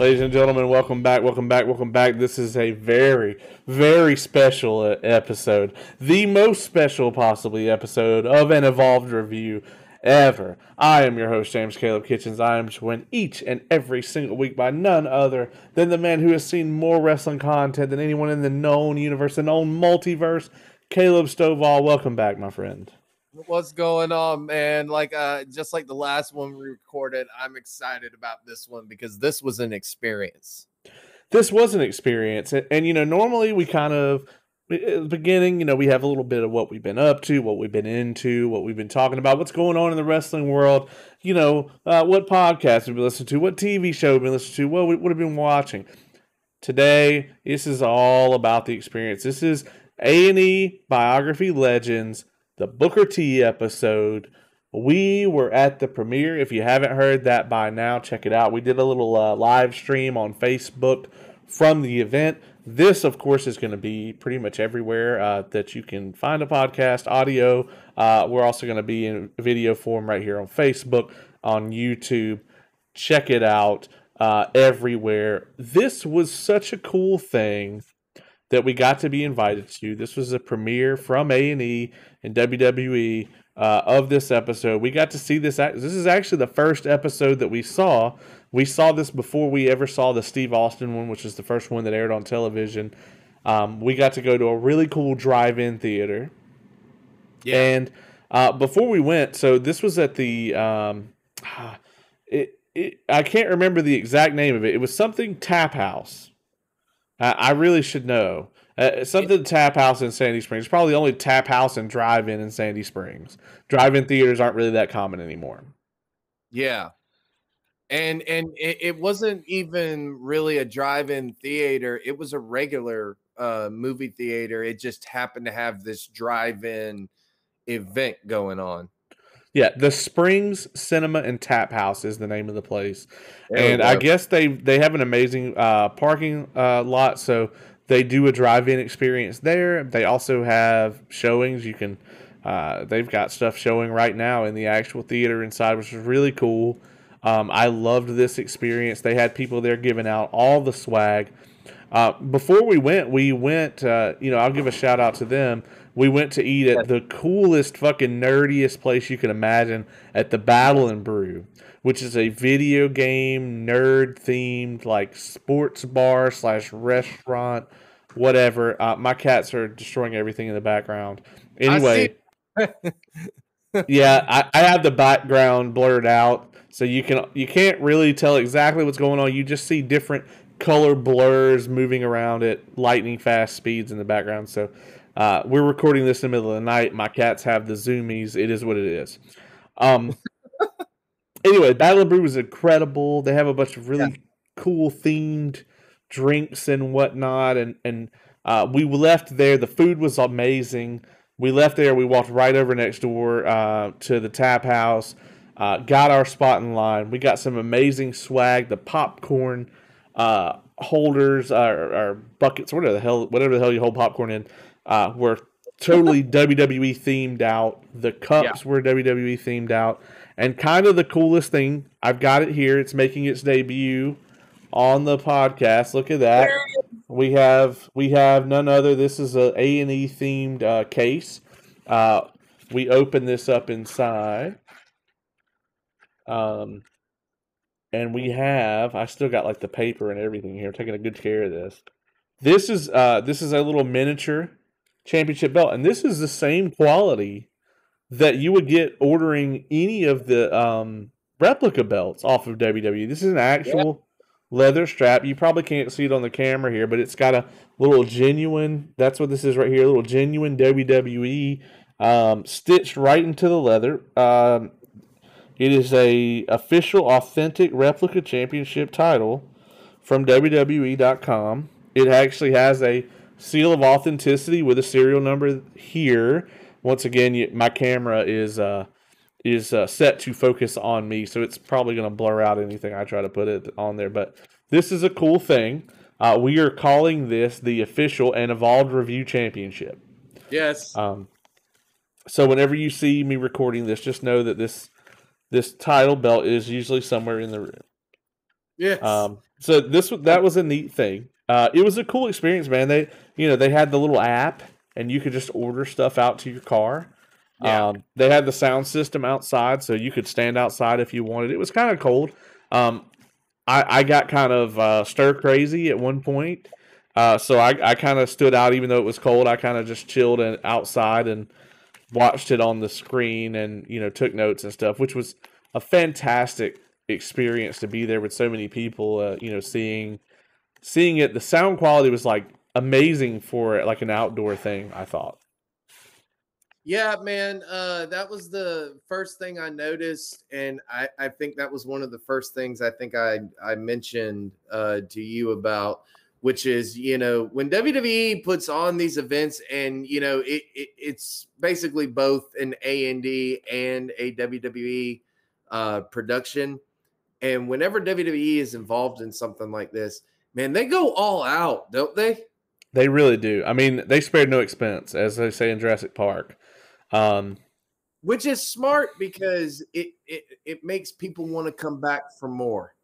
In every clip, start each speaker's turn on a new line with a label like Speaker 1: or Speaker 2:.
Speaker 1: Ladies and gentlemen, welcome back, welcome back, welcome back. This is a very, very special episode. The most special, possibly, episode of an Evolved Review ever. I am your host, James Caleb Kitchens. I am joined each and every single week by none other than the man who has seen more wrestling content than anyone in the known universe, the known multiverse, Caleb Stovall. Welcome back, my friend.
Speaker 2: What's going on, man? Like, uh, just like the last one we recorded, I'm excited about this one because this was an experience.
Speaker 1: This was an experience, and, and you know, normally we kind of at the beginning, you know, we have a little bit of what we've been up to, what we've been into, what we've been talking about, what's going on in the wrestling world, you know, uh, what podcast we've been listening to, what TV show we've been listening to, what we would have been watching. Today, this is all about the experience. This is A&E Biography Legends the Booker T episode. We were at the premiere. If you haven't heard that by now, check it out. We did a little uh, live stream on Facebook from the event. This, of course, is going to be pretty much everywhere uh, that you can find a podcast, audio. Uh, we're also going to be in video form right here on Facebook, on YouTube. Check it out uh, everywhere. This was such a cool thing that we got to be invited to. This was a premiere from A and E and WWE uh, of this episode. We got to see this. This is actually the first episode that we saw. We saw this before we ever saw the Steve Austin one, which is the first one that aired on television. Um, we got to go to a really cool drive-in theater. Yeah. And uh, before we went, so this was at the um, it, it I can't remember the exact name of it. It was something Tap House I, I really should know. Uh, something tap house in Sandy Springs. Probably the only tap house and drive in in Sandy Springs. Drive in theaters aren't really that common anymore.
Speaker 2: Yeah, and and it, it wasn't even really a drive-in theater. It was a regular uh, movie theater. It just happened to have this drive-in event going on.
Speaker 1: Yeah, the Springs Cinema and Tap House is the name of the place, there and I guess they they have an amazing uh, parking uh, lot, so they do a drive-in experience there. They also have showings. You can uh, they've got stuff showing right now in the actual theater inside, which is really cool. Um, I loved this experience. They had people there giving out all the swag. Uh, before we went, we went. Uh, you know, I'll give a shout out to them we went to eat at the coolest fucking nerdiest place you can imagine at the Battle and Brew, which is a video game nerd themed like sports bar slash restaurant, whatever. Uh, my cats are destroying everything in the background. Anyway, yeah, I, I have the background blurred out, so you can you can't really tell exactly what's going on. You just see different color blurs moving around at lightning fast speeds in the background. So uh, we're recording this in the middle of the night. My cats have the zoomies. It is what it is. Um, anyway, Battle and Brew was incredible. They have a bunch of really yeah. cool themed drinks and whatnot. And and uh, we left there. The food was amazing. We left there. We walked right over next door uh, to the tap house. Uh, got our spot in line. We got some amazing swag. The popcorn uh, holders, or, or buckets, whatever the hell, whatever the hell you hold popcorn in uh, were totally WWE themed out. The cups yeah. were WWE themed out. And kind of the coolest thing, I've got it here. It's making its debut on the podcast. Look at that. We have we have none other. This is a A and E themed uh, case. Uh, we open this up inside. Um, and we have I still got like the paper and everything here. I'm taking a good care of this. This is uh this is a little miniature championship belt. And this is the same quality that you would get ordering any of the um, replica belts off of WWE. This is an actual yeah. leather strap. You probably can't see it on the camera here, but it's got a little genuine. That's what this is right here. A little genuine WWE um, stitched right into the leather. Um, it is a official, authentic replica championship title from WWE.com. It actually has a seal of authenticity with a serial number here. Once again, you, my camera is uh, is uh, set to focus on me, so it's probably going to blur out anything I try to put it on there. But this is a cool thing. Uh, we are calling this the official and evolved review championship.
Speaker 2: Yes.
Speaker 1: Um. So whenever you see me recording this, just know that this this title belt is usually somewhere in the room.
Speaker 2: Yes.
Speaker 1: Um, so this that was a neat thing. Uh, it was a cool experience, man. They you know they had the little app and you could just order stuff out to your car.
Speaker 2: Yeah.
Speaker 1: Um, they had the sound system outside, so you could stand outside if you wanted. It was kind of cold. Um, I, I got kind of uh, stir crazy at one point, uh, so I, I kind of stood out even though it was cold. I kind of just chilled and outside and watched it on the screen and you know took notes and stuff, which was a fantastic experience to be there with so many people. Uh, you know, seeing seeing it. The sound quality was like amazing for like an outdoor thing. I thought.
Speaker 2: Yeah, man. Uh, that was the first thing I noticed, and I, I think that was one of the first things I think I I mentioned uh, to you about, which is you know when WWE puts on these events, and you know it, it it's basically both an A and D and a WWE uh, production, and whenever WWE is involved in something like this, man, they go all out, don't they?
Speaker 1: They really do. I mean, they spared no expense, as they say in Jurassic Park. Um,
Speaker 2: which is smart because it it, it makes people want to come back for more.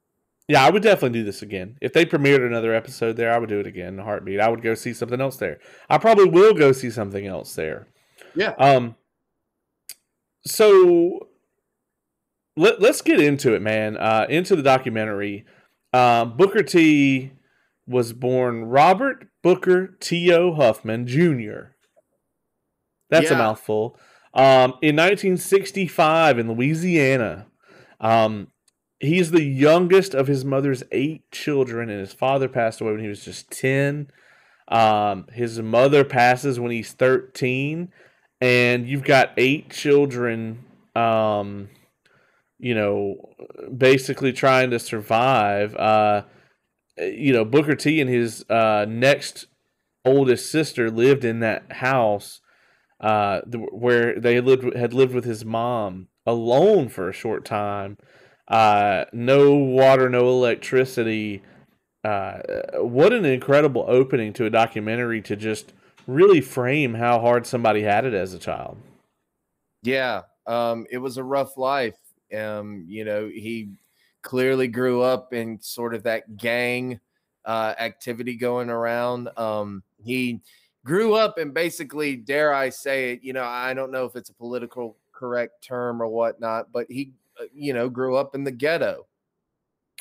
Speaker 1: Yeah, I would definitely do this again. If they premiered another episode there, I would do it again in a heartbeat. I would go see something else there. I probably will go see something else there.
Speaker 2: Yeah.
Speaker 1: Um so let, let's get into it, man. Uh into the documentary. Um Booker T was born Robert Booker Tio Huffman Jr. That's
Speaker 2: Yeah.
Speaker 1: a mouthful. Um, in 1965 in Louisiana, um, he's the youngest of his mother's eight children, and his father passed away when he was just 10. Um, his mother passes when he's 13, and you've got eight children, um, you know, basically trying to survive. Uh, you know, Booker T and his uh, next oldest sister lived in that house uh, where they lived had lived with his mom alone for a short time. Uh, no water, no electricity. Uh, what an incredible opening to a documentary to just really frame how hard somebody had it as a child.
Speaker 2: Yeah, um, it was a rough life. Um, you know, he clearly grew up in sort of that gang uh, activity going around. Um, he grew up and basically, dare I say it, you know, I don't know if it's a political correct term or whatnot, but he, uh, you know, grew up in the ghetto.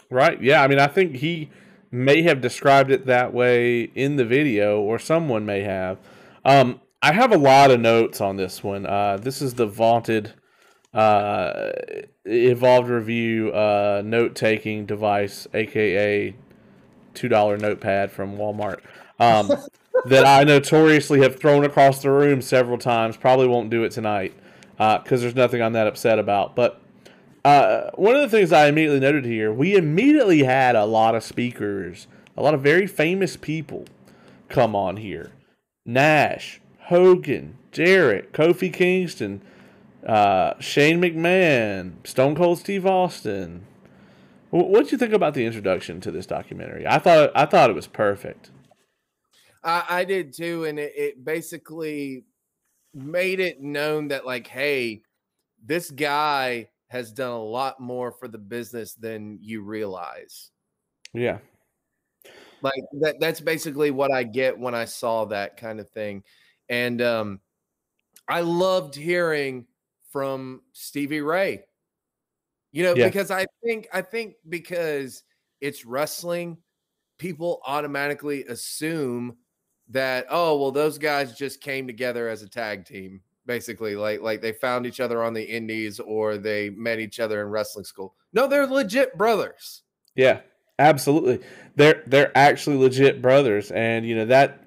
Speaker 1: Right? Yeah. I mean, I think he may have described it that way in the video, or someone may have. Um, I have a lot of notes on this one. Uh, this is the vaunted uh, evolved review uh, note taking device, aka two dollar notepad from Walmart. Um, that I notoriously have thrown across the room several times. Probably won't do it tonight because there's nothing I'm that upset about. But uh, one of the things I immediately noted here, we immediately had a lot of speakers, a lot of very famous people come on here. Nash, Hogan, Jarrett, Kofi Kingston, uh, Shane McMahon, Stone Cold Steve Austin. What did you think about the introduction to this documentary? I thought I thought it was perfect.
Speaker 2: I, I did too, and it, it basically made it known that, like, hey, this guy has done a lot more for the business than you realize.
Speaker 1: Yeah,
Speaker 2: Like that that's basically what I get when I saw that kind of thing. And um I loved hearing from Stevie Ray. You know,
Speaker 1: Yeah.
Speaker 2: because I think I think because it's wrestling, people automatically assume that oh, well those guys just came together as a tag team basically like like they found each other on the indies or they met each other in wrestling school. No, they're legit brothers.
Speaker 1: Yeah, absolutely. They're they're actually legit brothers, and you know that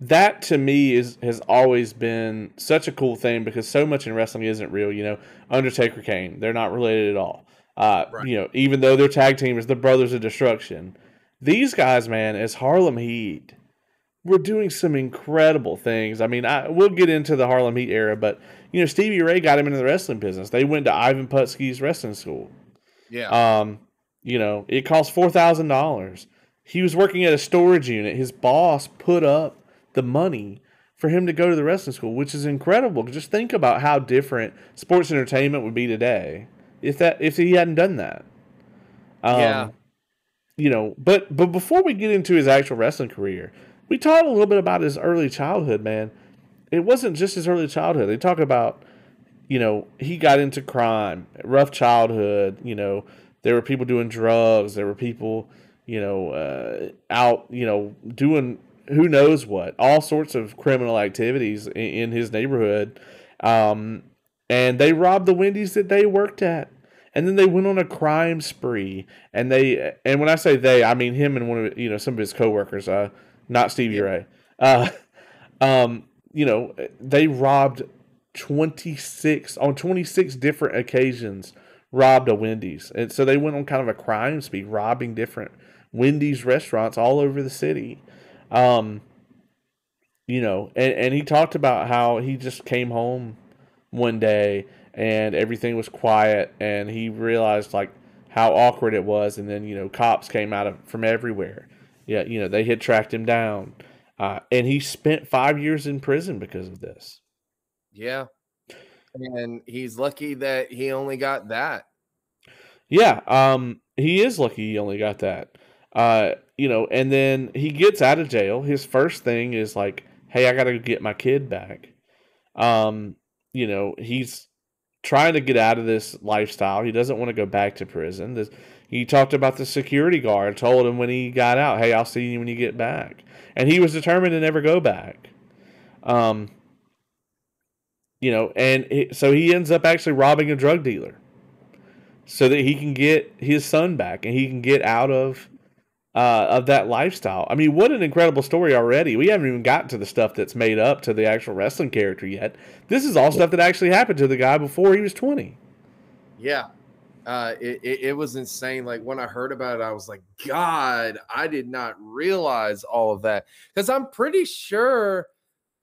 Speaker 1: that to me is has always been such a cool thing because so much in wrestling isn't real. You know, Undertaker, Kane, they're not related at all. Uh,
Speaker 2: Right.
Speaker 1: You know, even though their tag team is the Brothers of Destruction, these guys, man, as Harlem Heat, were doing some incredible things. I mean, I we'll get into the Harlem Heat era, but you know, Stevie Ray got him into the wrestling business. They went to Ivan Putski's wrestling school.
Speaker 2: Yeah.
Speaker 1: Um, you know, it cost four thousand dollars. He was working at a storage unit. His boss put up the money for him to go to the wrestling school, which is incredible. Just think about how different sports entertainment would be today if that if he hadn't done that. Um,
Speaker 2: Yeah.
Speaker 1: you know, but but before we get into his actual wrestling career, we talked a little bit about his early childhood, man. It wasn't just his early childhood. They talk about, you know, he got into crime, rough childhood. You know, there were people doing drugs. There were people, you know, uh, out, you know, doing who knows what, all sorts of criminal activities in, in his neighborhood. Um, and they robbed the Wendy's that they worked at. And then they went on a crime spree. And they, and when I say they, I mean him and one of, you know, some of his coworkers, uh, not Stevie Ray. Uh, um, you know, they robbed 26 on 26 different occasions robbed a Wendy's. And so they went on kind of a crime spree robbing different Wendy's restaurants all over the city. Um, you know, and, and he talked about how he just came home one day and everything was quiet and he realized like how awkward it was. And then you know cops came out of from everywhere. Yeah you know they had tracked him down. Uh, and he spent five years in prison because of this.
Speaker 2: Yeah. And he's lucky that he only got that.
Speaker 1: Yeah um he is lucky he only got that uh you know and then he gets out of jail his first thing is like hey i gotta get my kid back um you know, he's trying to get out of this lifestyle. He doesn't want to go back to prison. This, he talked about the security guard, told him when he got out, "Hey, I'll see you when you get back," and he was determined to never go back. Um, you know, and he, so he ends up actually robbing a drug dealer so that he can get his son back and he can get out of uh, of that lifestyle. I mean, what an incredible story already. We haven't even gotten to the stuff that's made up to the actual wrestling character yet. This is all stuff that actually happened to the guy before he was 20.
Speaker 2: Yeah. Uh, it, it, it, was insane. Like when I heard about it, I was like, God, I did not realize all of that. Because I'm pretty sure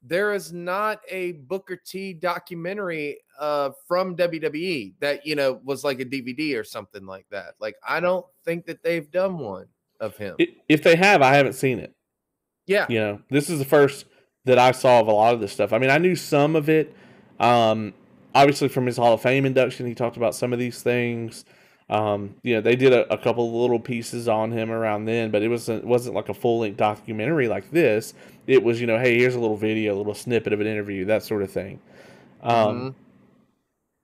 Speaker 2: there is not a Booker T documentary uh, from WWE that, you know, was like a DVD or something like that. Like, I don't think that they've done one of him.
Speaker 1: If they have, I haven't seen it.
Speaker 2: Yeah.
Speaker 1: You know, this is the first that I saw of a lot of this stuff. I mean, I knew some of it. Um, obviously, from his Hall of Fame induction, he talked about some of these things. Um, you know, they did a, a couple little pieces on him around then, but it wasn't wasn't like a full length documentary like this. It was, you know, hey, here's a little video, a little snippet of an interview, that sort of thing. Um, mm-hmm.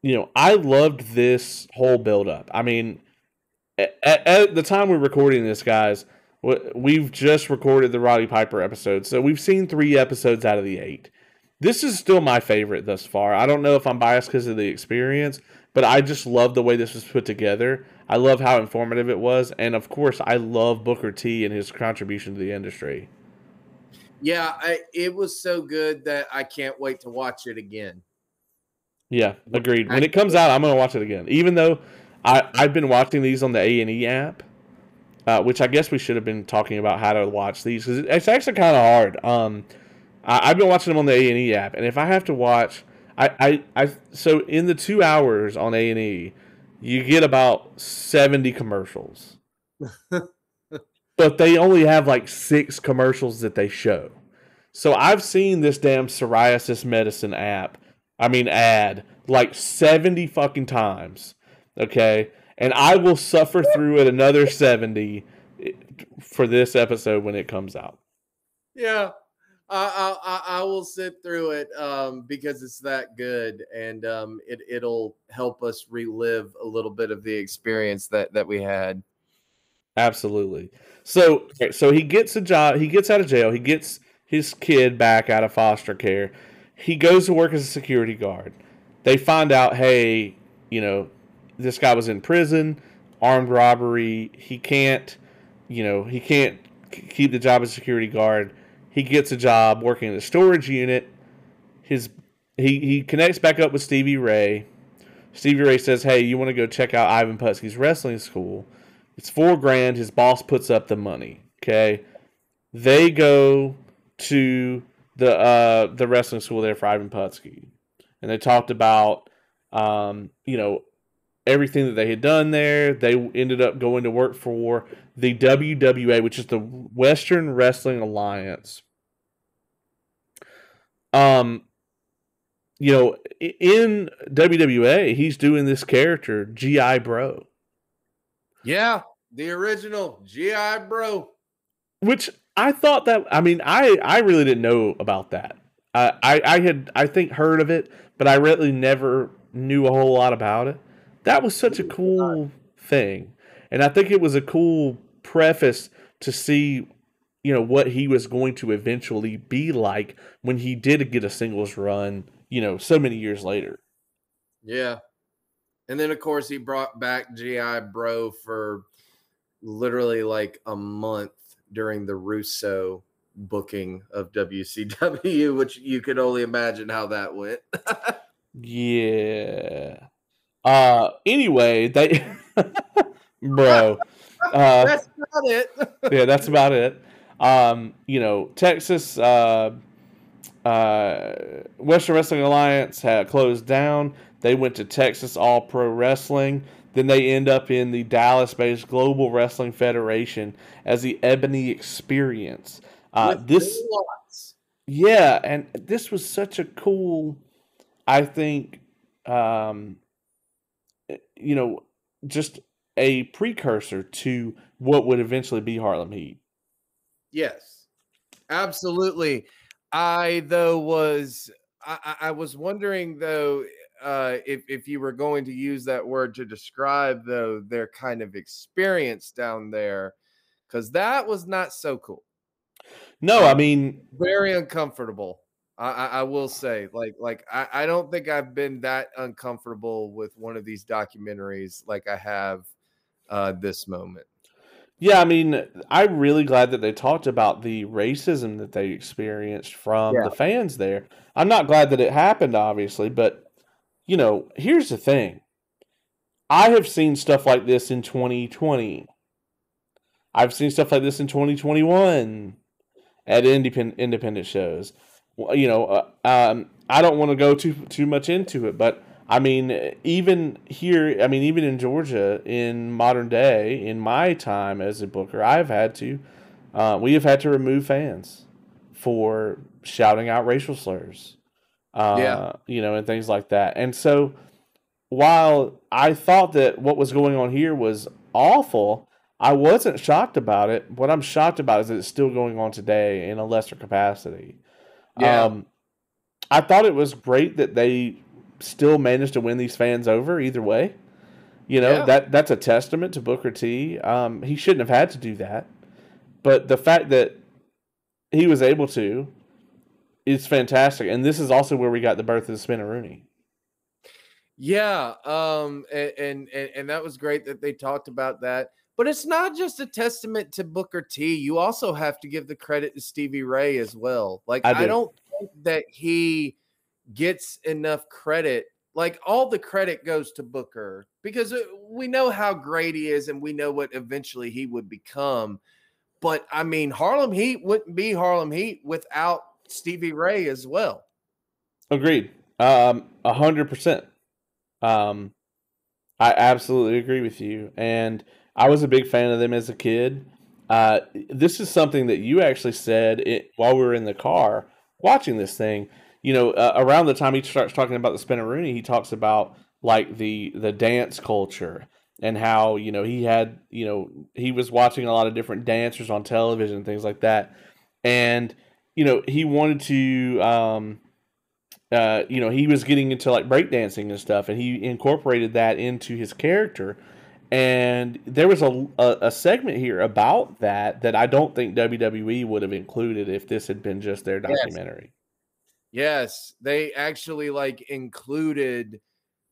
Speaker 1: You know, I loved this whole build up. I mean, at, at the time we're recording this, guys, we've just recorded the Roddy Piper episode, so we've seen three episodes out of the eight. This is still my favorite thus far. I don't know if I'm biased because of the experience, but I just love the way this was put together. I love how informative it was, and of course, I love Booker T and his contribution to the industry.
Speaker 2: Yeah, I, it was so good that I can't wait to watch it again.
Speaker 1: Yeah, agreed. When it comes out, I'm going to watch it again, even though I I've been watching these on the A and E app, uh, which I guess we should have been talking about how to watch these because it's actually kind of hard. Um, I, have been watching them on the A and E app, and if I have to watch, I, I I so in the two hours on A and E, you get about seventy commercials, but they only have like six commercials that they show. So I've seen this damn psoriasis medicine app. I mean ad like seventy fucking times Okay. And I will suffer through it another 70 for this episode when it comes out.
Speaker 2: Yeah. I, I, I will sit through it um, because it's that good, and um, it it'll help us relive a little bit of the experience that that we had.
Speaker 1: Absolutely. So so he gets a job. He gets out of jail. He gets his kid back out of foster care. He goes to work as a security guard. They find out, hey, you know, this guy was in prison, armed robbery. He can't, you know, he can't keep the job as security guard. He gets a job working in the storage unit. His he he connects back up with Stevie Ray. Stevie Ray says, "Hey, you want to go check out Ivan Putski's wrestling school? It's four grand. His boss puts up the money. Okay, they go to the uh the wrestling school there for Ivan Putski, and they talked about um you know everything that they had done there. They ended up going to work for the WWA, which is the Western Wrestling Alliance. Um, you know, in WWA, he's doing this character, GI Bro.
Speaker 2: Yeah. the original GI Bro.
Speaker 1: Which I thought that I mean I I really didn't know about that. Uh, I I had I think heard of it, but I really never knew a whole lot about it. That was such a cool thing, and I think it was a cool preface to see, you know, what he was going to eventually be like when he did get a singles run. You know, so many years later.
Speaker 2: Yeah, and then of course he brought back GI Bro for literally like a month during the Russo booking of WCW, which you could only imagine how that went.
Speaker 1: yeah. Uh anyway, they bro. Uh,
Speaker 2: that's about it.
Speaker 1: yeah, that's about it. Um, you know, Texas uh uh Western Wrestling Alliance had closed down. They went to Texas All Pro Wrestling. Then they end up in the Dallas based Global Wrestling Federation as the Ebony Experience. Uh, this, yeah, and this was such a cool, I think, um, you know, just a precursor to what would eventually be Harlem Heat.
Speaker 2: Yes, absolutely. I though was I, I was wondering though uh, if if you were going to use that word to describe though their kind of experience down there, because that was not so cool.
Speaker 1: No, I mean
Speaker 2: very uncomfortable. I, I, will say, like, like I, I don't think I've been that uncomfortable with one of these documentaries like I have uh, this moment.
Speaker 1: Yeah, I mean, I'm really glad that they talked about the racism that they experienced from yeah. the fans there. I'm not glad that it happened, obviously, but you know, here's the thing. I have seen stuff like this in 2020. I've seen stuff like this in 2021 at independent independent shows. You know, uh, um, I don't want to go too too much into it, but I mean, even here, I mean, even in Georgia, in modern day, in my time as a booker, I've had to, uh, we have had to remove fans for shouting out racial slurs uh, yeah. you know, and things like that. And so while I thought that what was going on here was awful, I wasn't shocked about it. What I'm shocked about is that it's still going on today in a lesser capacity. Yeah. Um, I thought it was great that they still managed to win these fans over either way. You know, yeah. that that's a testament to Booker T. Um, he shouldn't have had to do that. But the fact that he was able to is fantastic, and this is also where we got the birth of the Spinaroonie.
Speaker 2: Yeah, um, and, and and that was great that they talked about that. But it's not just a testament to Booker T. You also have to give the credit to Stevie Ray as well. Like I, do. I don't think that he gets enough credit. Like all the credit goes to Booker because uh, we know how great he is and we know what eventually he would become. But I mean, Harlem Heat wouldn't be Harlem Heat without Stevie Ray as well.
Speaker 1: Agreed. Um, a hundred percent. Um, I absolutely agree with you, and I was a big fan of them as a kid. Uh, this is something that you actually said it, while we were in the car watching this thing. You know, uh, around the time he starts talking about the Spinaroonie, he talks about like the the dance culture and how you know he had you know he was watching a lot of different dancers on television and things like that, and you know, he wanted to, um, uh, you know, he was getting into like breakdancing and stuff, and he incorporated that into his character. And there was a, a, a segment here about that that I don't think WWE would have included if this had been just their documentary.
Speaker 2: Yes, yes. they actually like included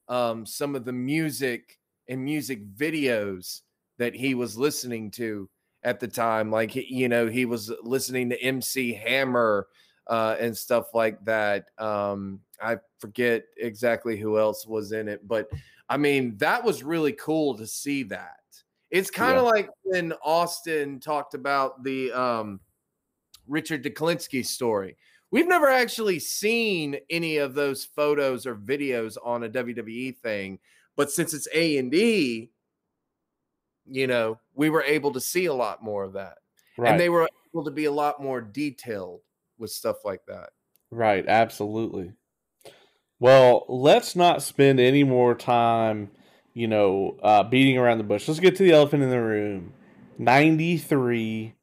Speaker 2: um, some of the music and music videos that he was listening to at the time. Like, you know, he was listening to MC Hammer uh, and stuff like that. Um, I forget exactly who else was in it, but I mean, that was really cool to see that. It's kind of yeah. like when Austin talked about the um, Richard Duklinski story. We've never actually seen any of those photos or videos on a WWE thing, but since it's A and D, you know, we were able to see a lot more of that. Right. And they were able to be a lot more detailed with stuff like that.
Speaker 1: Right, absolutely. Well, let's not spend any more time, you know, uh, beating around the bush. Let's get to the elephant in the room. 93,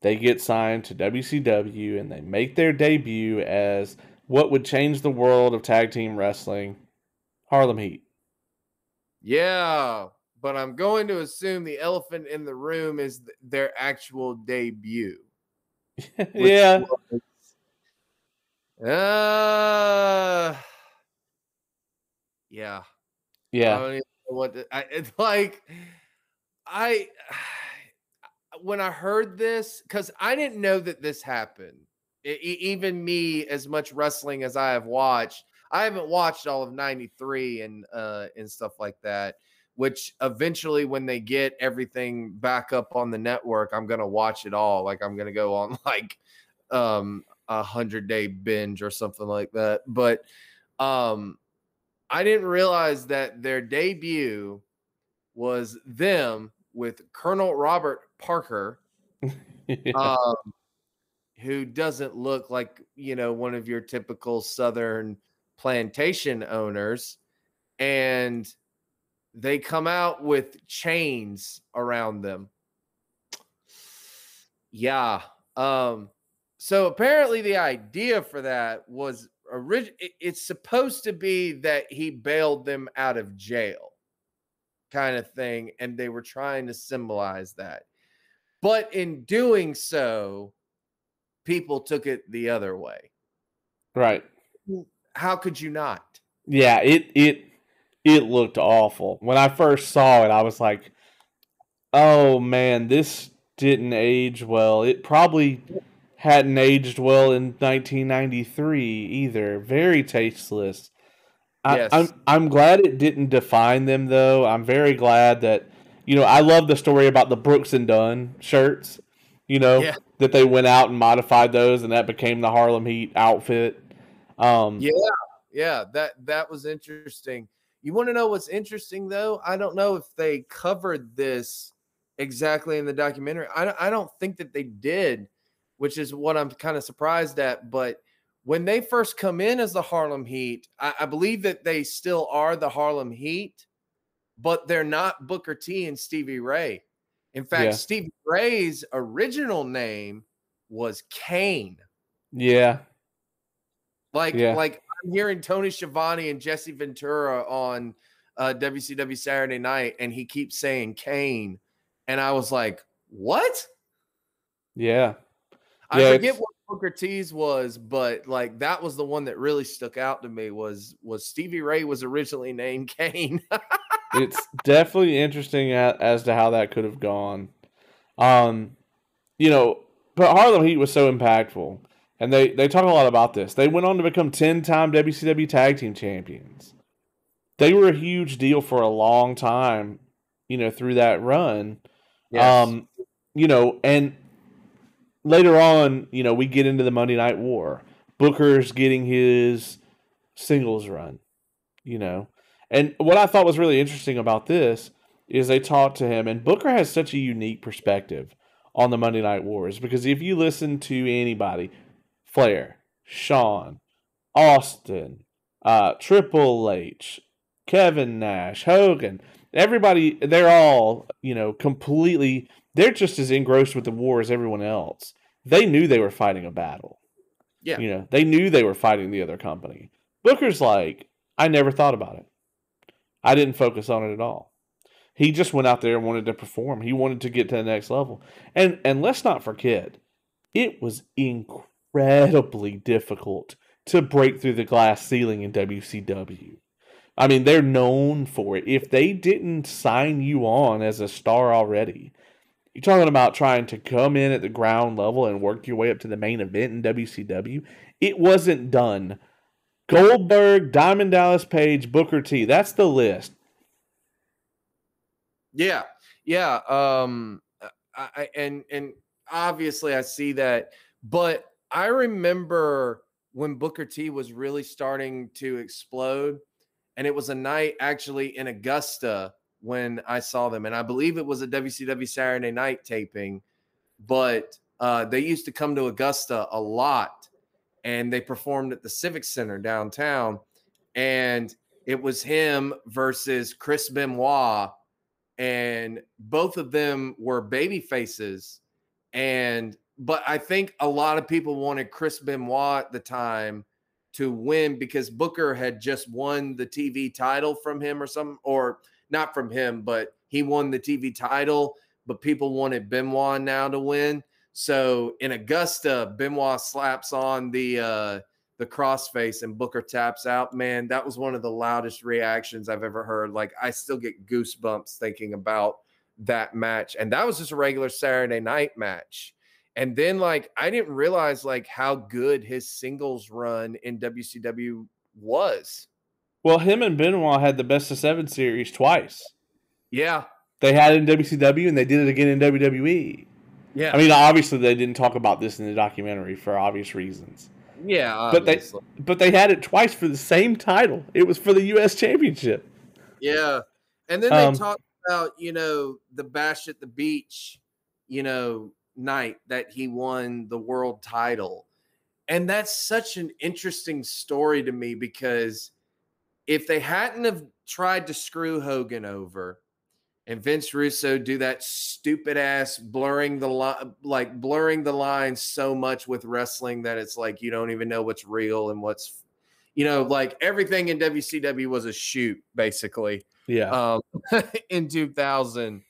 Speaker 1: they get signed to WCW and they make their debut as what would change the world of tag team wrestling Harlem Heat.
Speaker 2: Yeah, but I'm going to assume the elephant in the room is th- their actual debut.
Speaker 1: yeah.
Speaker 2: Was, uh, yeah.
Speaker 1: Yeah.
Speaker 2: I don't even know what to, I, it's like. I when I heard this because I didn't know that this happened. It, even me, as much wrestling as I have watched, I haven't watched all of '93 and uh, and stuff like that. Which eventually, when they get everything back up on the network, I'm gonna watch it all. Like I'm gonna go on like um, a hundred day binge or something like that. But um, I didn't realize that their debut was them with Colonel Robert Parker, yeah. um, who doesn't look like you know one of your typical Southern plantation owners, and they come out with chains around them. Yeah. Um, so apparently the idea for that was original. It's supposed to be that he bailed them out of jail, kind of thing, and they were trying to symbolize that. But in doing so, people took it the other way.
Speaker 1: Right.
Speaker 2: How could you not?
Speaker 1: Yeah, it it it looked awful. When I first saw it, I was like, "Oh man, this didn't age well." It probably hadn't aged well in 1993 either. Very tasteless. Yes. I, I'm I'm glad it didn't define them though. I'm very glad that you know I love the story about the Brooks and Dunn shirts. You know yeah. that they went out and modified those, and that became the Harlem Heat outfit. Um,
Speaker 2: yeah, yeah, that that was interesting. You want to know what's interesting though? I don't know if they covered this exactly in the documentary. I I don't think that they did which is what I'm kind of surprised at. But when they first come in as the Harlem Heat, I, I believe that they still are the Harlem Heat, but they're not Booker T and Stevie Ray. In fact, yeah. Stevie Ray's original name was Kane.
Speaker 1: Yeah.
Speaker 2: Like, yeah. like I'm hearing Tony Schiavone and Jesse Ventura on uh, WCW Saturday Night, and he keeps saying Kane, and I was like, "What?"
Speaker 1: Yeah.
Speaker 2: I yeah, forget what Booker T's was, but like that was the one that really stuck out to me was was Stevie Ray was originally named Kane.
Speaker 1: it's definitely interesting as to how that could have gone. Um, you know, but Harlem Heat was so impactful, and they they talk a lot about this. They went on to become ten time WCW Tag Team Champions. They were a huge deal for a long time, you know, through that run. Yes. Um, you know, and later on, you know, we get into the Monday Night War. Booker's getting his singles run, you know. And what I thought was really interesting about this is they talked to him, and Booker has such a unique perspective on the Monday Night Wars because if you listen to anybody, Flair, Shawn, Austin, uh, Triple H, Kevin Nash, Hogan, everybody, they're all, you know, completely they're just as engrossed with the war as everyone else. They knew they were fighting a battle.
Speaker 2: Yeah.
Speaker 1: You know, they knew they were fighting the other company. Booker's like, I never thought about it. I didn't focus on it at all. He just went out there and wanted to perform. He wanted to get to the next level. And and let's not forget, it was incredibly difficult to break through the glass ceiling in WCW. I mean, they're known for it. If they didn't sign you on as a star already, you're talking about trying to come in at the ground level and work your way up to the main event in WCW. It wasn't done. Goldberg, Diamond Dallas Page, Booker T. That's the list.
Speaker 2: Yeah, yeah. Um, I, and and obviously I see that, but I remember when Booker T was really starting to explode, and it was a night actually in Augusta when I saw them, and I believe it was a WCW Saturday Night taping, but uh, they used to come to Augusta a lot, and they performed at the Civic Center downtown, and it was him versus Chris Benoit, and both of them were baby faces. And but I think a lot of people wanted Chris Benoit at the time to win because Booker had just won the TV title from him or some or not from him, but he won the TV title, but people wanted Benoit now to win. So in Augusta, Benoit slaps on the uh the crossface and Booker taps out. Man, that was one of the loudest reactions I've ever heard. Like I still get goosebumps thinking about that match. And that was just a regular Saturday night match. And then like I didn't realize like how good his singles run in WCW was.
Speaker 1: Well, him and Benoit had the best of seven series twice.
Speaker 2: Yeah.
Speaker 1: They had it in WCW and they did it again in WWE.
Speaker 2: Yeah.
Speaker 1: I mean, obviously they didn't talk about this in the documentary for obvious reasons.
Speaker 2: yeah,
Speaker 1: But they but they had it twice for the same title. It was for the US championship.
Speaker 2: Yeah. And then they
Speaker 1: Um,
Speaker 2: talked about, you know, the bash at the beach, you know, night that he won the world title. And that's such an interesting story to me because if they hadn't have tried to screw Hogan over and Vince Russo do that stupid ass blurring the line like blurring the lines so much with wrestling that it's like you don't even know what's real and what's you know like everything in WCW was a shoot basically
Speaker 1: Yeah.
Speaker 2: um, in 2000.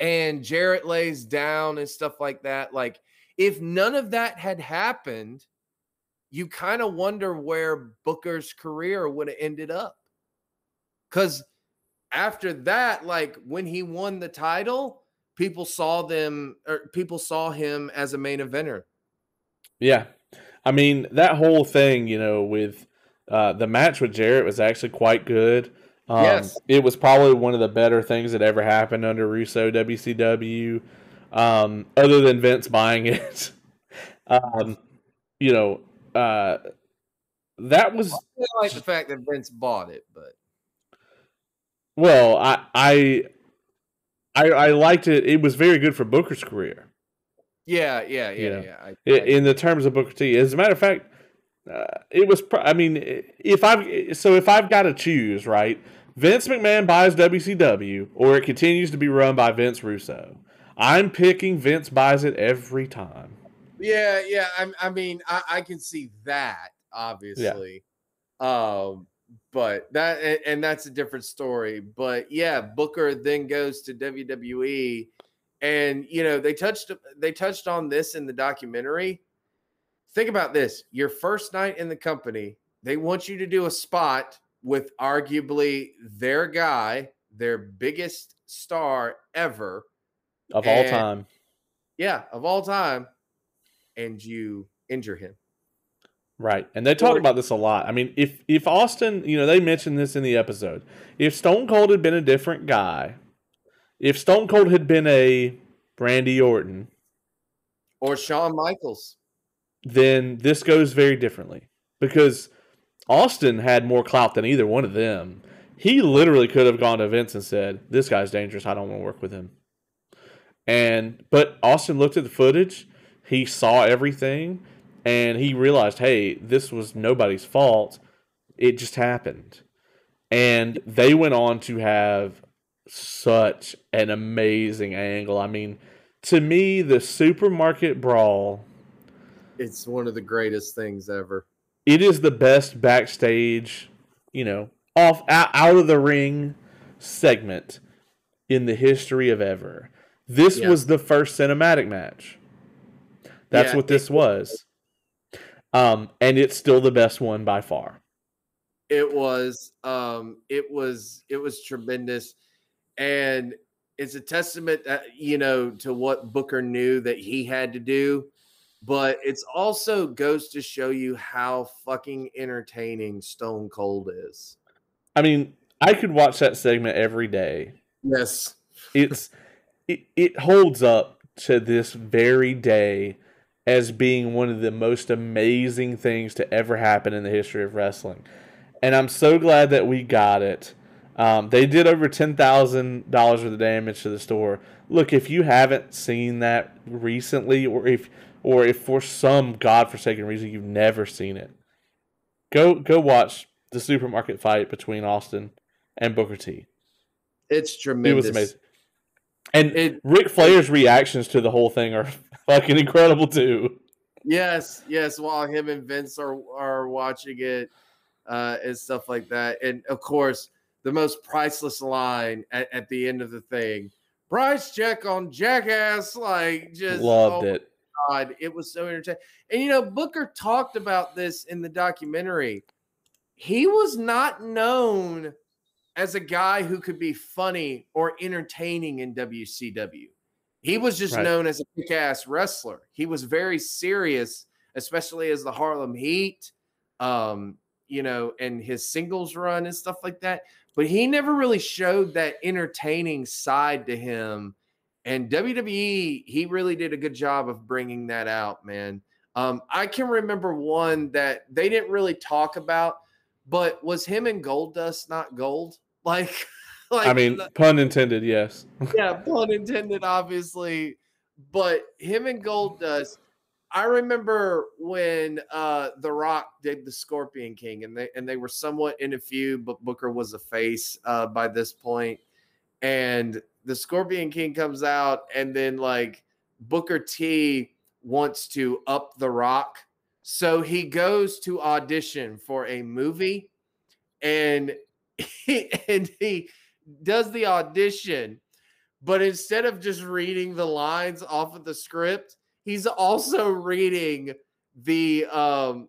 Speaker 2: And Jarrett lays down and stuff like that. Like, if none of that had happened, you kind of wonder where Booker's career would have ended up. Because after that, like when he won the title, people saw them or people saw him as a main eventer.
Speaker 1: Yeah. I mean, that whole thing, you know, with uh, the match with Jarrett was actually quite good. Um,
Speaker 2: Yes.
Speaker 1: It was probably one of the better things that ever happened under Russo WCW, um, other than Vince buying it. um, you know, uh, that was,
Speaker 2: I like the fact that Vince bought it, but
Speaker 1: well, I, I, I, I liked it. It was very good for Booker's career.
Speaker 2: yeah, yeah, yeah,
Speaker 1: Yeah.
Speaker 2: yeah. I,
Speaker 1: I-
Speaker 2: I-
Speaker 1: in the terms of Booker T. As a matter of fact, uh, it was. Pr- I mean, if I've so if I've got to choose, right? Vince McMahon buys WCW, or it continues to be run by Vince Russo. I'm picking Vince buys it every time.
Speaker 2: Yeah, yeah. I, I mean, I, I can see that obviously. Um, but that and, and that's a different story. But yeah, Booker then goes to WWE, and you know they touched they touched on this in the documentary. Think about this: your first night in the company, they want you to do a spot with arguably their guy, their biggest star ever,
Speaker 1: Of all
Speaker 2: And-
Speaker 1: time,
Speaker 2: yeah, of all time, and you injure him.
Speaker 1: right? And they talk about this a lot. I mean, if if Austin, you know, they mentioned this in the episode. If Stone Cold had been a different guy, if Stone Cold had been a Randy Orton,
Speaker 2: Or Shawn Michaels.
Speaker 1: then this goes very differently because Austin had more clout than either one of them. He literally could have gone to Vince and said, "This guy's dangerous. I don't want to work with him." And but Austin looked at the footage, he saw everything, and he realized, "Hey, this was nobody's fault. It just happened." And they went on to have such an amazing angle. I mean, to me, the supermarket brawl
Speaker 2: It's one of the greatest things ever.
Speaker 1: it is the best backstage, you know, off out, of the ring segment in the history of ever. This
Speaker 2: Yeah.
Speaker 1: was the first cinematic match. That's
Speaker 2: Yeah,
Speaker 1: what this was. Um, and it's still the best one by far.
Speaker 2: It was um it was it was tremendous and it's a testament that you know to what Booker knew that he had to do but it's also goes to show you how fucking entertaining Stone Cold is.
Speaker 1: I mean, I could watch that segment every day.
Speaker 2: Yes.
Speaker 1: It's it, it holds up to this very day as being one of the most amazing things to ever happen in the history of wrestling. And I'm so glad that we got it. Um, they did over ten thousand dollars worth of damage to the store. Look, if you haven't seen that recently, or if or if for some godforsaken reason you've never seen it, go go watch the supermarket fight between Austin and Booker T.
Speaker 2: It's tremendous.
Speaker 1: It was amazing. And
Speaker 2: It-
Speaker 1: Ric Flair's reactions to the whole thing are fucking incredible too.
Speaker 2: Yes, yes. While him and Vince are are watching it uh, and stuff like that, and of course, the most priceless line at, at the end of the thing: "Price check on Jackass." Like, just
Speaker 1: Loved
Speaker 2: oh
Speaker 1: it.
Speaker 2: God, it was so entertaining. And you know, Booker talked about this in the documentary. He was not known as a guy who could be funny or entertaining in WCW. He was just
Speaker 1: Right.
Speaker 2: known as a kick-ass wrestler. He was very serious, especially as the Harlem Heat, um, you know, and his singles run and stuff like that. But he never really showed that entertaining side to him. And WWE, he really did a good job of bringing that out, man. Um, I can remember one that they didn't really talk about, but was him and Goldust not gold? Like, like
Speaker 1: I mean, pun intended, yes.
Speaker 2: yeah, pun intended, obviously. But him and Gold Goldust, I remember when uh The Rock did the Scorpion King, and they and they were somewhat in a feud, but Booker was a face uh by this point. And the Scorpion King comes out, and then like Booker T wants to up The Rock. So he goes to audition for a movie, and and he does the audition, but instead of just reading the lines off of the script, he's also reading the um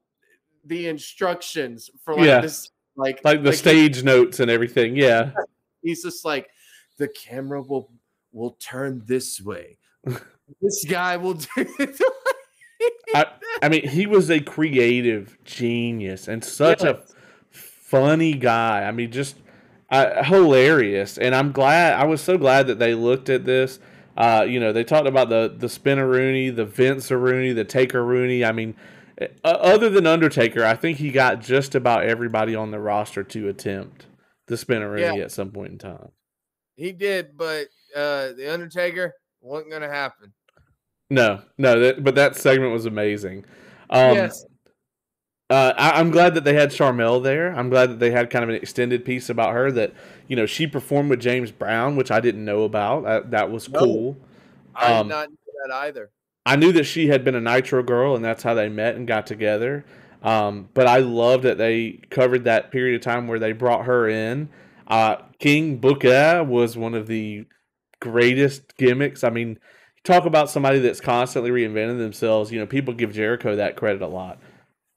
Speaker 2: the instructions for like
Speaker 1: Yeah.
Speaker 2: this like
Speaker 1: Like the
Speaker 2: he-
Speaker 1: stage notes and everything. Yeah.
Speaker 2: he's just like the camera will will turn this way. this guy will do it.
Speaker 1: I mean, he was a creative genius and such a funny guy. I mean, just uh, hilarious. And I'm glad. I was so glad that they looked at this. Uh, you know, they talked about the the Spinaroonie, the Vince Rooney, the Taker Rooney. I mean, uh, other than Undertaker, I think he got just about everybody on the roster to attempt the Spinaroonie at some point in time.
Speaker 2: he did, but uh the Undertaker wasn't gonna happen.
Speaker 1: No, no, that, but that segment was amazing. Um,
Speaker 2: yes.
Speaker 1: Uh, I, I'm glad that they had Sharmell there. I'm glad that they had kind of an extended piece about her that, you know, she performed with James Brown, which I didn't know about. That, that was
Speaker 2: No.
Speaker 1: cool.
Speaker 2: I
Speaker 1: um,
Speaker 2: did not know that either.
Speaker 1: I knew that she had been a Nitro girl, and that's how they met and got together. Um, but I love that they covered that period of time where they brought her in. Uh, King Booker was one of the greatest gimmicks. I mean, talk about somebody that's constantly reinventing themselves. You know, people give Jericho that credit a lot.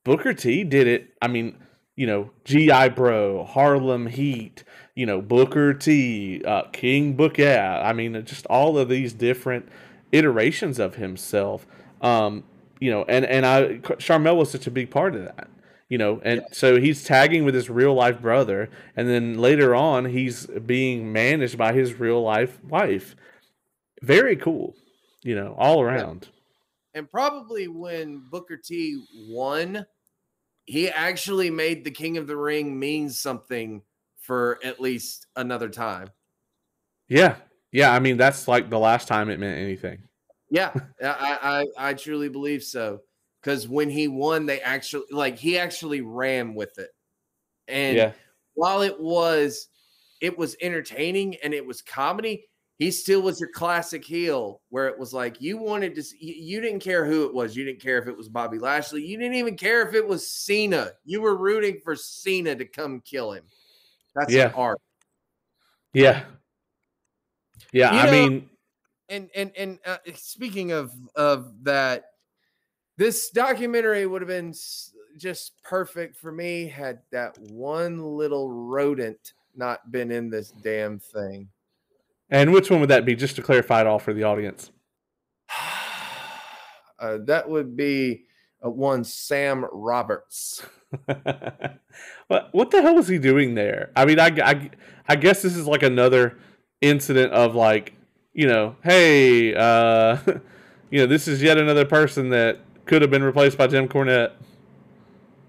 Speaker 1: Booker T did it. I mean, you know, GI Bro, Harlem Heat, you know, Booker T, uh, King Booker. I mean, just all of these different iterations of himself. Um, you know, and and I Sharmell was such a big part of that. You know, and so he's tagging with his real life brother, and then later on he's being managed by his real life wife. Very cool, you know, all around.
Speaker 2: And probably when Booker T won, he actually made the King of the Ring mean something for at least another time.
Speaker 1: Yeah, yeah. I mean, that's like the last time it meant anything.
Speaker 2: Yeah, I, I I truly believe so. Because when he won, they actually like he actually ran with it. And
Speaker 1: yeah,
Speaker 2: while it was it was entertaining and it was comedy, he still was your classic heel where it was like you wanted to you didn't care who it was. You didn't care if it was Bobby Lashley. You didn't even care if it was Cena. You were rooting for Cena to come kill him. That's
Speaker 1: Yeah.
Speaker 2: an art.
Speaker 1: yeah, yeah.
Speaker 2: You
Speaker 1: I
Speaker 2: know-
Speaker 1: mean,
Speaker 2: and and and uh, speaking of of that this documentary would have been just perfect for me had that one little rodent not been in this damn thing
Speaker 1: and which one would that be? Just to clarify it all for the audience.
Speaker 2: uh, that would be uh, one sam roberts
Speaker 1: what what the hell was he doing there? I mean, I, I, I guess this is like another incident of like, you know, hey, uh, you know, this is yet another person that could have been replaced by Jim Cornette.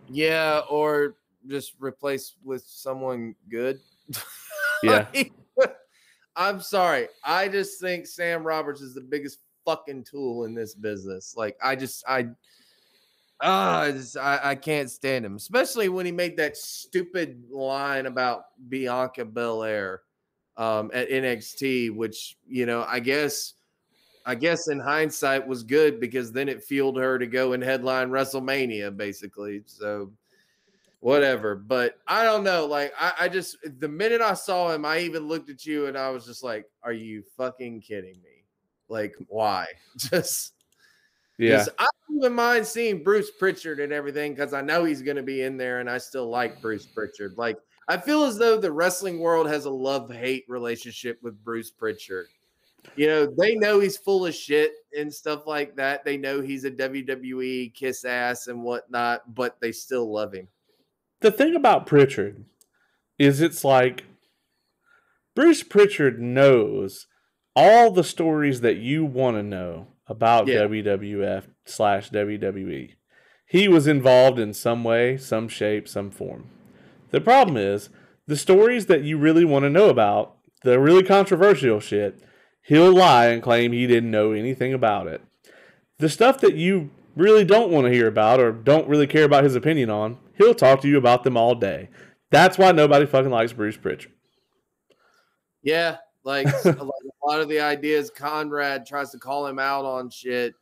Speaker 2: yeah or just replaced with someone good
Speaker 1: Yeah.
Speaker 2: I'm sorry i just think sam roberts is the biggest fucking tool in this business like i just i Ah, I, I can't stand him, especially when he made that stupid line about Bianca Belair um, at NXT, which you know, I guess, I guess in hindsight was good because then it fueled her to go and headline WrestleMania, basically. So whatever. But I don't know. Like I, I just the minute I saw him, I even looked at you and I was just like, "Are you fucking kidding me? Like why?" Just
Speaker 1: Yeah.
Speaker 2: I don't even mind seeing Bruce Pritchard and everything because I know he's going to be in there, and I still like Bruce Pritchard. Like I feel as though the wrestling world has a love hate relationship with Bruce Pritchard. You know, they know he's full of shit and stuff like that. They know he's a WWE kiss ass and whatnot, but they still love him.
Speaker 1: The thing about Pritchard is it's like Bruce Pritchard knows all the stories that you want to know about
Speaker 2: Yeah.
Speaker 1: WWF slash WWE. He was involved in some way, some shape, some form. The problem is the stories that you really want to know about, the really controversial shit, he'll lie and claim he didn't know anything about it. The stuff that you really don't want to hear about or don't really care about his opinion on, he'll talk to you about them all day. That's why nobody fucking likes Bruce Pritchard.
Speaker 2: Yeah, like, like a lot of the ideas, Conrad tries to call him out on shit,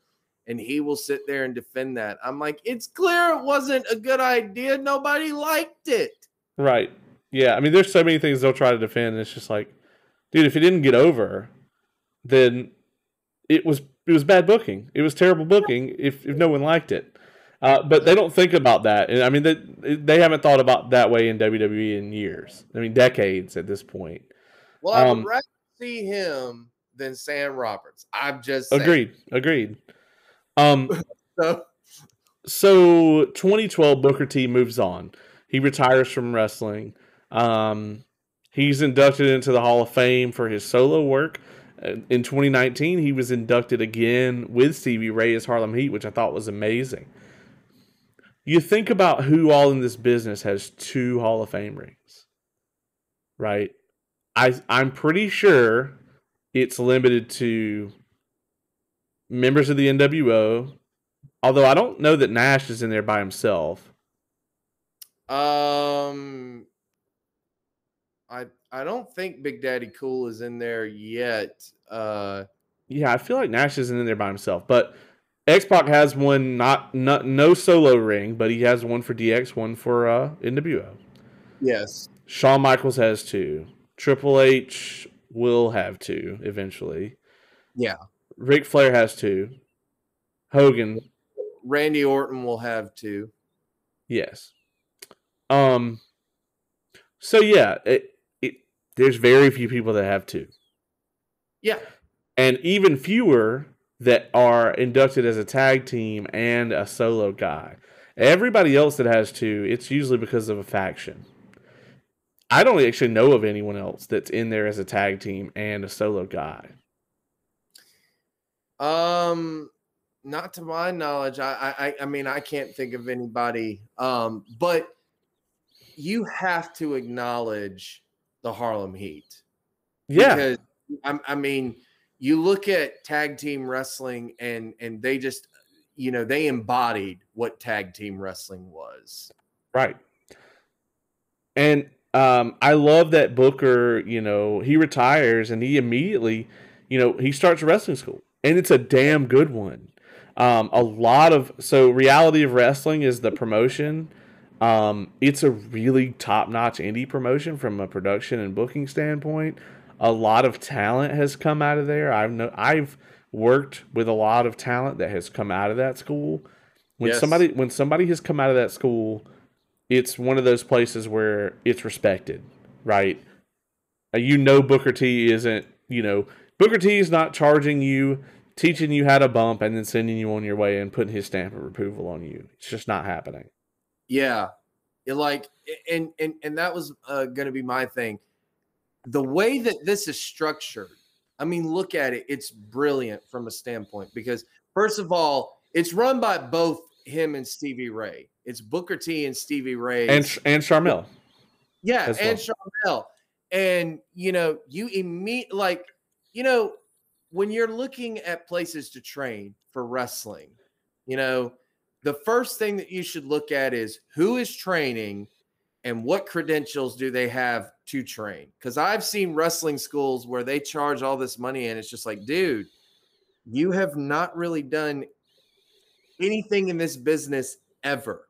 Speaker 2: and he will sit there and defend that. I'm like, it's clear it wasn't a good idea. Nobody liked it.
Speaker 1: Right. Yeah. I mean, there's so many things they'll try to defend. It's just like, dude, if it didn't get over, then it was it was bad booking. It was terrible booking if, if no one liked it. Uh, but they don't think about that. And I mean, they, they haven't thought about that way in WWE in years. I mean, decades at this point.
Speaker 2: Well, I
Speaker 1: Um,
Speaker 2: would rather see him than Sam Roberts. I'm just saying.
Speaker 1: Agreed. Agreed. Um,
Speaker 2: So,
Speaker 1: so 2012 Booker T moves on. He retires from wrestling. Um, he's inducted into the Hall of Fame for his solo work. Uh, In 2019, he was inducted again with Stevie Ray as Harlem Heat, which I thought was amazing. You think about who all in this business has two Hall of Fame rings, right? I I'm pretty sure it's limited to members of the NWO, Although I don't know that Nash is in there by himself.
Speaker 2: um, I I don't think Big Daddy Cool is in there yet. Uh,
Speaker 1: Yeah, I feel like Nash isn't in there by himself. But X Pac has one, not, not no solo ring, but he has one for DX, one for uh, NWO.
Speaker 2: yes.
Speaker 1: Shawn Michaels has two. Triple H will have two eventually.
Speaker 2: Yeah.
Speaker 1: Ric Flair has two. Hogan,
Speaker 2: Randy Orton will have two.
Speaker 1: yes. Um. So yeah, it, it there's very few people that have two.
Speaker 2: Yeah.
Speaker 1: and even fewer that are inducted as a tag team and a solo guy. Everybody else that has two, it's usually because of a faction. I don't actually know of anyone else that's in there as a tag team and a solo guy.
Speaker 2: Um, not to my knowledge. I, I, I mean, I can't think of anybody. Um, but you have to acknowledge the Harlem Heat.
Speaker 1: Yeah,
Speaker 2: Because I, I mean, you look at tag team wrestling, and and they just, you know, they embodied what tag team wrestling was.
Speaker 1: right. And um, I love that Booker, you know, he retires and he immediately, you know, he starts wrestling school, and it's a damn good one. Um, a lot of so reality of wrestling is the promotion. Um, it's a really top notch indie promotion from a production and booking standpoint. A lot of talent has come out of there. I've no, I've worked with a lot of talent that has come out of that school. When
Speaker 2: Yes.
Speaker 1: somebody when somebody has come out of that school, it's one of those places where it's respected, right? Uh, You know Booker T isn't, you know, Booker T is not charging you, teaching you how to bump, and then sending you on your way and putting his stamp of approval on you. It's just not happening.
Speaker 2: Yeah. It like and and and that was uh, going to be my thing. The way that this is structured, I mean, look at it. It's brilliant from a standpoint because first of all, it's run by both him and Stevie Ray. It's Booker T and Stevie Ray.
Speaker 1: And and Sharmell.
Speaker 2: yeah, and Sharmell. And you know, you immediate like, you know, when you're looking at places to train for wrestling, you know, the first thing that you should look at is who is training and what credentials do they have to train? Because I've seen wrestling schools where they charge all this money and it's just like, dude, you have not really done anything in this business ever.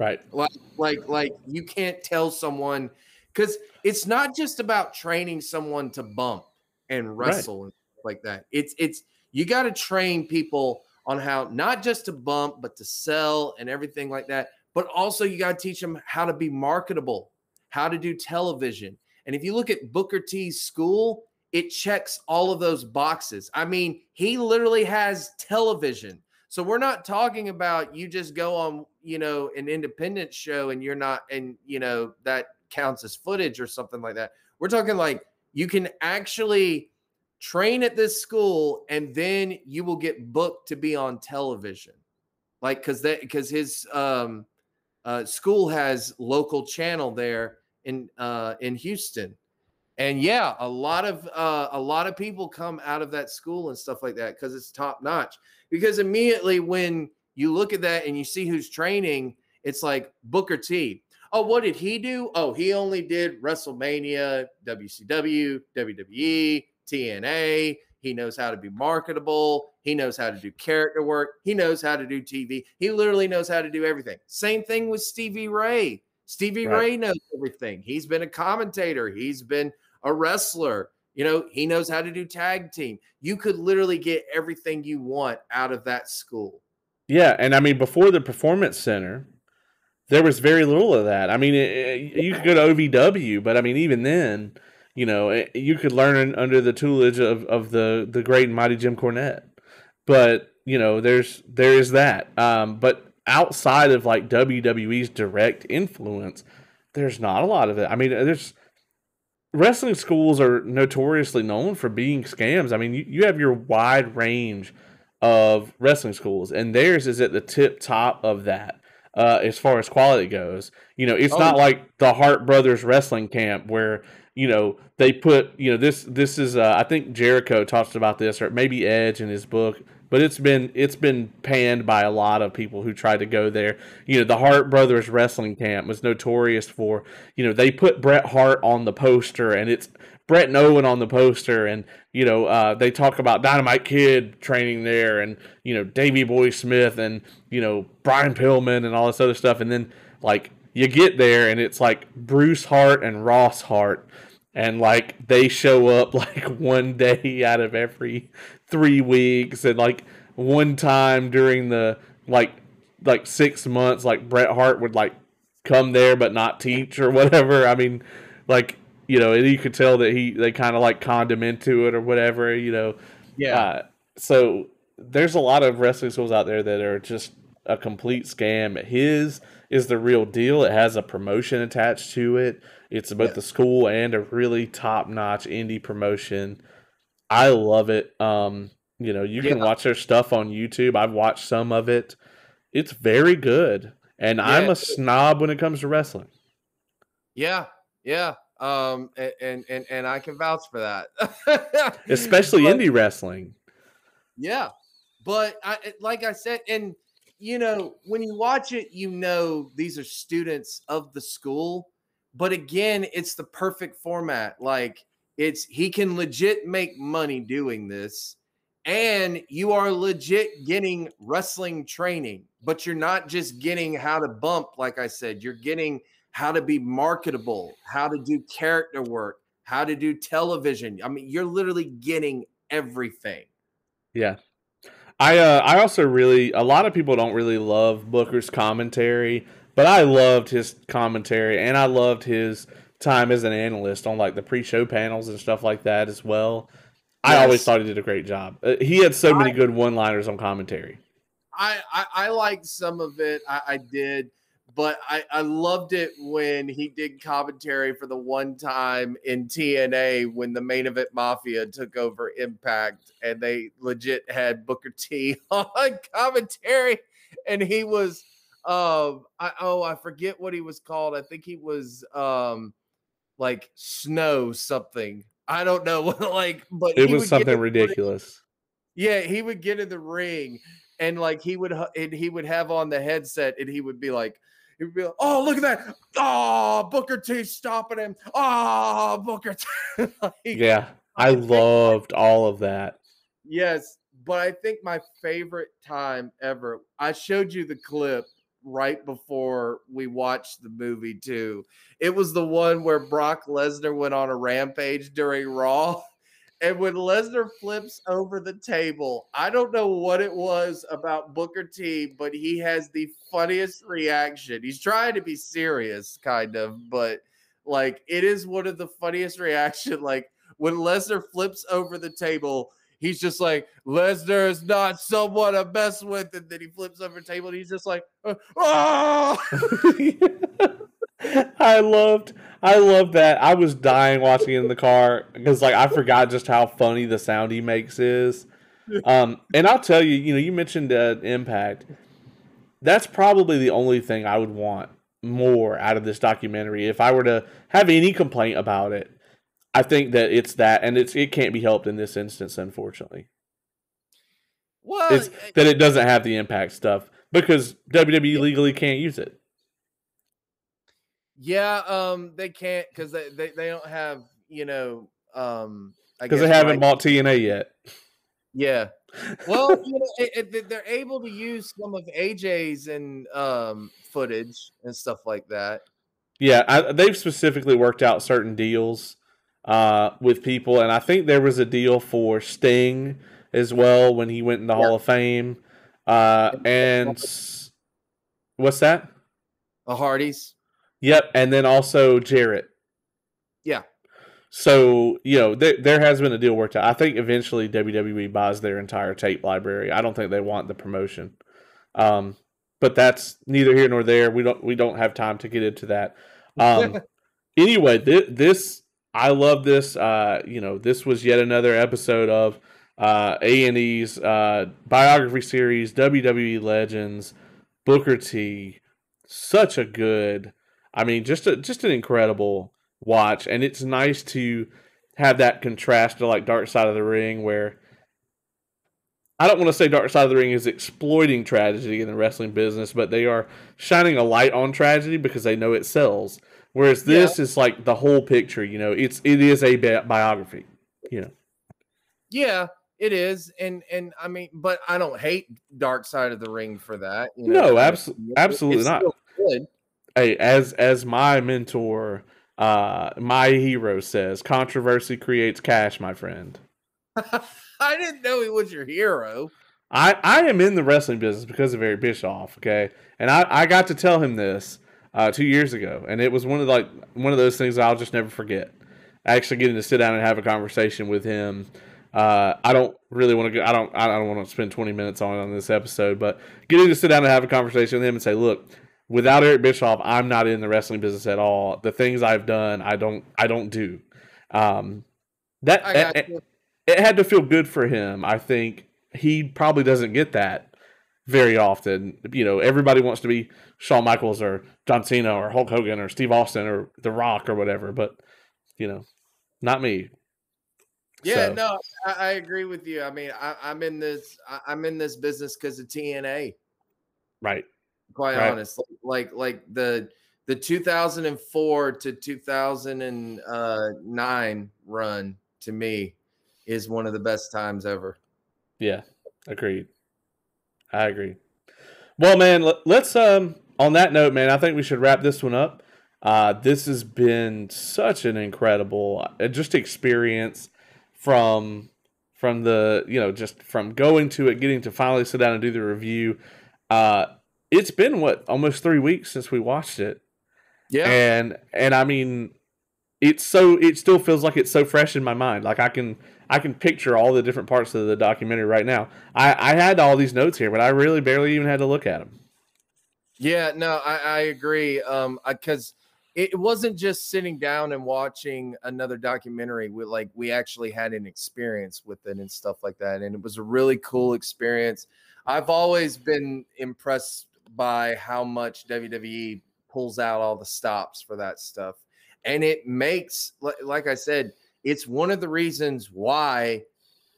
Speaker 1: Right.
Speaker 2: Like, like, like you can't tell someone because it's not just about training someone to bump and wrestle right. and like that. It's it's you got to train people on how not just to bump, but to sell and everything like that. But also, you got to teach them how to be marketable, how to do television. And if you look at Booker T's school, it checks all of those boxes. I mean, he literally has television. So we're not talking about you just go on, you know, an independent show and you're not, and you know, that counts as footage or something like that. We're talking like you can actually train at this school and then you will get booked to be on television. Like cuz that cuz his um uh school has local channel there in uh in Houston. And yeah, a lot of uh a lot of people come out of that school and stuff like that cuz it's top notch. Because immediately when you look at that and you see who's training, it's like Booker T. Oh, what did he do? Oh, he only did WrestleMania, WCW, WWE, TNA. He knows how to be marketable. He knows how to do character work. He knows how to do TV. He literally knows how to do everything. Same thing with Stevie Ray. Stevie right. Ray knows everything. He's been a commentator, he's been a wrestler. You know, he knows how to do tag team. You could literally get everything you want out of that school.
Speaker 1: Yeah. And I mean, before the Performance Center, there was very little of that. I mean, it, it, you could go to OVW, but I mean, even then, you know, you could learn under the tutelage of, of the the great and mighty Jim Cornette. But you know, there's there is that. Um, but outside of like WWE's direct influence, there's not a lot of it. I mean, there's wrestling schools are notoriously known for being scams. I mean, you, you have your wide range of wrestling schools, and theirs is at the tip top of that uh, as far as quality goes. You know, it's oh. not like the Hart Brothers Wrestling Camp where you know they put you know this this is uh, I think Jericho talks about this or maybe Edge in his book. But it's been it's been panned by a lot of people who tried to go there. You know, the Hart Brothers Wrestling Camp was notorious for, you know, they put Bret Hart on the poster and it's Bret and Owen on the poster, and you know uh, they talk about Dynamite Kid training there, and you know Davey Boy Smith, and you know Brian Pillman, and all this other stuff, and then like you get there, and it's like Bruce Hart and Ross Hart, and like they show up like one day out of every three weeks, and like one time during the like like six months, like Bret Hart would like come there but not teach or whatever. I mean, like you know, and you could tell that he they kind of like conned him into it or whatever, you know.
Speaker 2: Yeah. Uh,
Speaker 1: so there's a lot of wrestling schools out there that are just a complete scam. His is the real deal. It has a promotion attached to it. It's about yeah. the school and a really top notch indie promotion. I love it. Um, you know, you yeah. can watch their stuff on YouTube. I've watched some of it. It's very good. And yeah. I'm a snob when it comes to wrestling.
Speaker 2: Yeah. Yeah um, and and and I can vouch for that.
Speaker 1: Especially but, indie wrestling.
Speaker 2: Yeah, but I like I said, and you know when you watch it, you know these are students of the school. But again, it's the perfect format. Like it's he can legit make money doing this, and you are legit getting wrestling training. But you're not just getting how to bump, like I said. You're getting how to be marketable, how to do character work, how to do television. I mean, you're literally getting everything.
Speaker 1: Yeah. I uh, I also really a lot of people don't really love Booker's commentary, but I loved his commentary and I loved his time as an analyst on like the pre-show panels and stuff like that as well. Yes. I always thought he did a great job. Uh, he had so many I, good one-liners on commentary.
Speaker 2: I, I, I liked some of it. I, I did but I, I loved it when he did commentary for the one time in TNA when the main event Mafia took over Impact and they legit had Booker T on commentary and he was um I oh I forget what he was called. I think he was um like snow something. I don't know what like but
Speaker 1: it was something ridiculous.
Speaker 2: Ring. Yeah, he would get in the ring and like he would and he would have on the headset and he would be like he would be like, oh look at that oh Booker T stopping him oh Booker T.
Speaker 1: like, yeah I, I loved all of that
Speaker 2: yes but I think my favorite time ever I showed you the clip right before we watched the movie too it was the one where Brock Lesnar went on a rampage during Raw And when Lesnar flips over the table, I don't know what it was about Booker T, but he has the funniest reaction. He's trying to be serious, kind of, but like it is one of the funniest reaction. Like when Lesnar flips over the table, he's just like Lesnar is not someone to mess with, and then he flips over the table, and he's just like, oh.
Speaker 1: I loved I loved that. I was dying watching it in the car because like I forgot just how funny the sound he makes is. Um, and I'll tell you, you know, you mentioned uh, Impact. That's probably the only thing I would want more out of this documentary. If I were to have any complaint about it, I think that it's that, and it's it can't be helped in this instance, unfortunately. Well, it's that it doesn't have the Impact stuff because WWE legally can't use it.
Speaker 2: Yeah, um, they can't because they, they they don't have you know um
Speaker 1: because they haven't bought TNA yet.
Speaker 2: Yeah, well, you know, it, it, they're able to use some of AJ's and um footage and stuff like that.
Speaker 1: Yeah, I, they've specifically worked out certain deals uh with people, and I think there was a deal for Sting as well when he went in the yeah. Hall of Fame. Uh, and what's that?
Speaker 2: The Hardys.
Speaker 1: Yep, and then also Jarrett.
Speaker 2: Yeah.
Speaker 1: So you know there there has been a deal worked out. I think eventually WWE buys their entire tape library. I don't think they want the promotion, um, but that's neither here nor there. We don't we don't have time to get into that. Um, anyway, th- this I love this. Uh, you know, this was yet another episode of uh, A and E's uh, biography series, WWE Legends, Booker T. Such a good I mean, just a, just an incredible watch, and it's nice to have that contrast to like Dark Side of the Ring, where I don't want to say Dark Side of the Ring is exploiting tragedy in the wrestling business, but they are shining a light on tragedy because they know it sells. Whereas this yeah. is like the whole picture. You know, it's it is a bi- biography. You know.
Speaker 2: Yeah, it is, and and I mean, but I don't hate Dark Side of the Ring for that.
Speaker 1: You know? No, absolutely, absolutely not. Good hey, as as my mentor, uh, my hero says, controversy creates cash, my friend.
Speaker 2: I didn't know he was your hero.
Speaker 1: I, I am in the wrestling business because of Eric Bischoff, okay? And I, I got to tell him this uh, two years ago, and it was one of like one of those things I'll just never forget. Actually, getting to sit down and have a conversation with him. Uh, I don't really want to go. I don't. I don't want to spend twenty minutes on on this episode, but getting to sit down and have a conversation with him and say, "Look, without Eric Bischoff, I'm not in the wrestling business at all. The things I've done, I don't I don't do. Um, that it, it had to feel good for him. I think he probably doesn't get that very often. You know, everybody wants to be Shawn Michaels or John Cena or Hulk Hogan or Steve Austin or The Rock or whatever, but you know, not me.
Speaker 2: Yeah, so. no, I, I, agree with you. I mean, I, am in this. I, am in this business because of TNA.
Speaker 1: Right
Speaker 2: quite right. honest. Like like the the 2004 to 2009 run to me is one of the best times ever.
Speaker 1: Yeah, agreed. I agree. Well, man, let's um on that note, man, I think we should wrap this one up. Uh, this has been such an incredible uh, just experience from from the you know just from going to it, getting to finally sit down and do the review. Uh, it's been what almost three weeks since we watched it. Yeah, and and I mean, it's so it still feels like it's so fresh in my mind. Like I can I can picture all the different parts of the documentary right now. I I had all these notes here, but I really barely even had to look at them.
Speaker 2: Yeah, no, I, I agree. Um, because it wasn't just sitting down and watching another documentary. We like we actually had an experience with it and stuff like that, and it was a really cool experience. I've always been impressed by how much WWE pulls out all the stops for that stuff. And it makes, like I said, it's one of the reasons why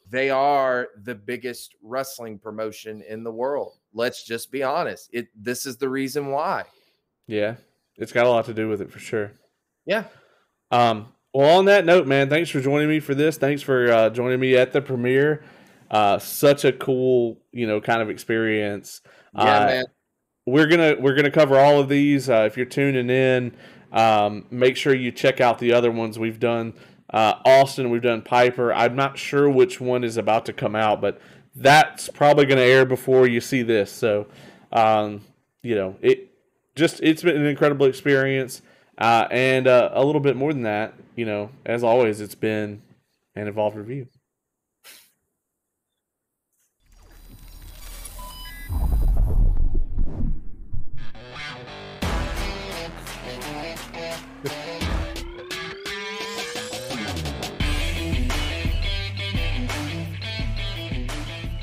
Speaker 2: they are the biggest wrestling promotion in the world. Let's just be honest. It this is the reason why.
Speaker 1: Yeah. It's got a lot to do with it for sure.
Speaker 2: Yeah.
Speaker 1: Um, well, on that note, man, thanks for joining me for this. Thanks for uh, joining me at the premiere. Uh, such a cool, you know, kind of experience.
Speaker 2: Yeah,
Speaker 1: uh,
Speaker 2: man.
Speaker 1: We're gonna we're gonna cover all of these. Uh, if you're tuning in, um, make sure you check out the other ones we've done. Uh, Austin, we've done Piper. I'm not sure which one is about to come out, but that's probably going to air before you see this. So, um, you know, it just it's been an incredible experience, uh, and uh, a little bit more than that. You know, as always, it's been an evolved review.